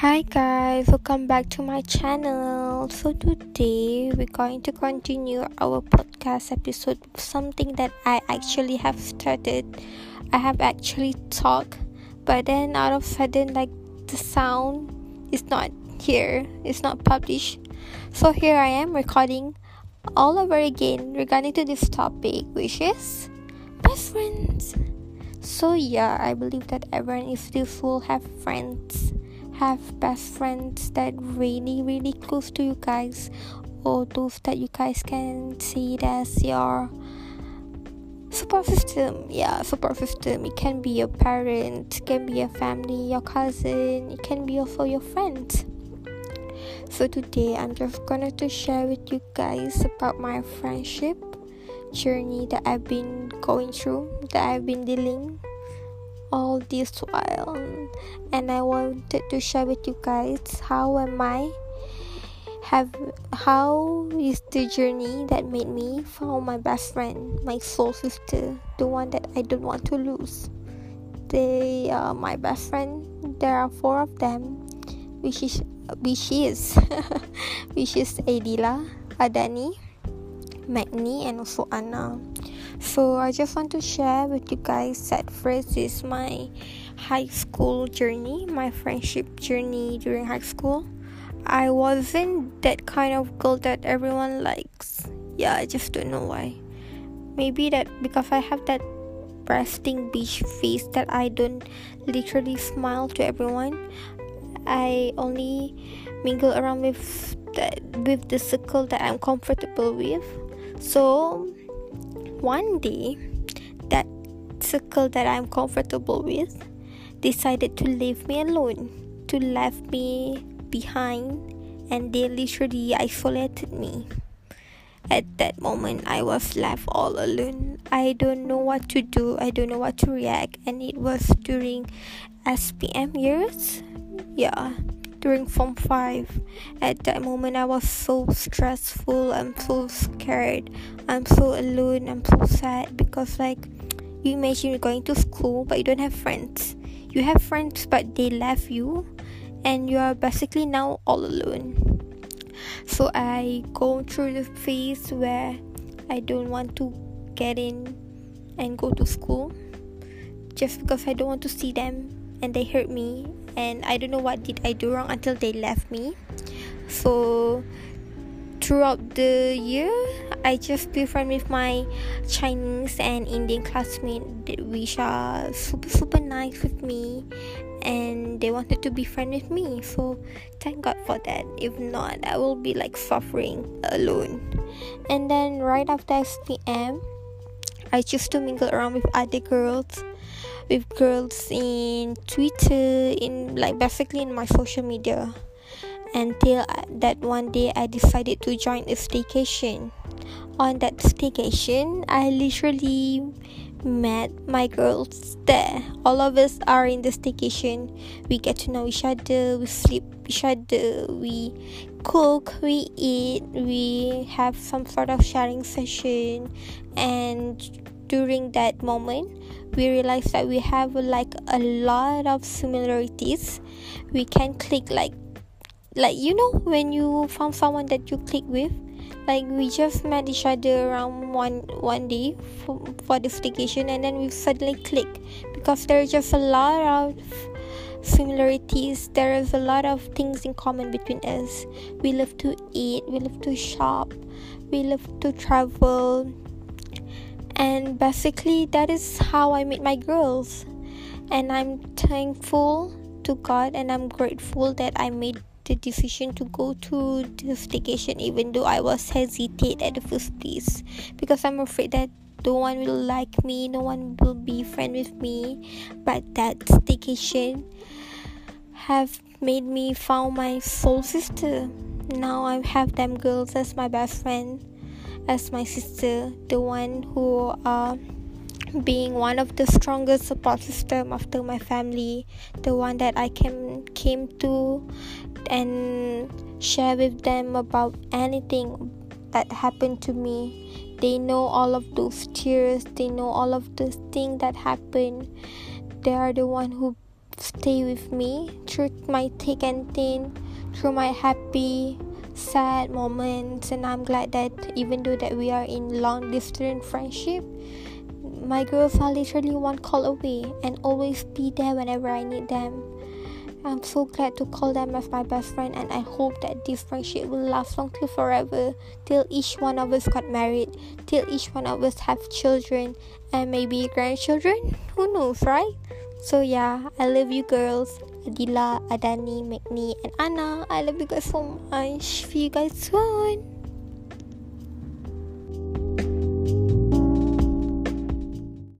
Hi guys, welcome back to my channel. So today we're going to continue our podcast episode with something that I actually have started. I have actually talked, but then out of sudden like the sound is not here. It's not published. So here I am recording all over again regarding to this topic which is best friends. So yeah, I believe that everyone is still full have friends have best friends that really really close to you guys or those that you guys can see it as your support system. Yeah support system. It can be your parent it can be your family your cousin it can be also your friends. So today i'm just gonna to share with you guys about my friendship journey that i've been going through that i've been dealing all this while and I wanted to share with you guys how am I have how is the journey that made me found my best friend, my soul sister, the one that I don't want to lose. They are my best friend. There are four of them, which is which is which is Adila, Adani, Magni, and also Anna so i just want to share with you guys that first is my high school journey my friendship journey during high school. I wasn't that kind of girl that everyone likes. Yeah i just don't know why. Maybe that because i have that resting beach face that i don't literally smile to everyone. I only mingle around with that with the circle that i'm comfortable with. So one day, that circle that I'm comfortable with decided to leave me alone, to left me behind, and they literally isolated me. At that moment, I was left all alone. I don't know what to do, I don't know what to react, and it was during SPM years. Yeah, during Form 5. At that moment, I was so stressful, I'm so scared, I'm so alone, I'm so sad because, like, you imagine you're going to school but you don't have friends. You have friends but they left you, and you are basically now all alone. So, I go through the phase where I don't want to get in and go to school just because I don't want to see them and they hurt me and I don't know what did I do wrong until they left me. So throughout the year, I just be friends with my Chinese and Indian classmates, which are super super nice with me, and they wanted to be friends with me. So thank God for that. If not, I will be like suffering alone. And then right after SPM, I choose to mingle around with other girls with girls in Twitter, in like basically in my social media. Until uh, that one day I decided to join a staycation. On that staycation, I literally met my girls there. All of us are in the staycation. We get to know each other, we sleep each other, we cook, we eat, we have some sort of sharing session, and during that moment we realized that we have like a lot of similarities. We can click like like you know when you found someone that you click with? Like we just met each other around one one day for, for this vacation and then we suddenly click. Because there's just a lot of similarities there is a lot of things in common between us. We love to eat we love to shop we love to travel and basically that is how i meet my girls. And i'm thankful to god and i'm grateful that i made the decision to go to the vacation even though i was hesitate at the first place. Because i'm afraid that no one will like me no one will be friend with me. But that vacation have made me found my soul sister. Now i have them girls as my best friend as my sister, the one who uh, being one of the strongest support system after my family, the one that I came came to and share with them about anything that happened to me. They know all of those tears, they know all of the things that happened. They are the one who stay with me through my thick and thin, through my happy, sad moments, and I'm glad that even though that we are in long distance friendship, my girls are literally one call away and always be there whenever I need them. I'm so glad to call them as my best friend, and I hope that this friendship will last long till forever, till each one of us got married, till each one of us have children and maybe grandchildren. Who knows, right? So yeah, I love you girls. Adila, Adani, Magni, and Anna. I love you guys so much. See you guys soon.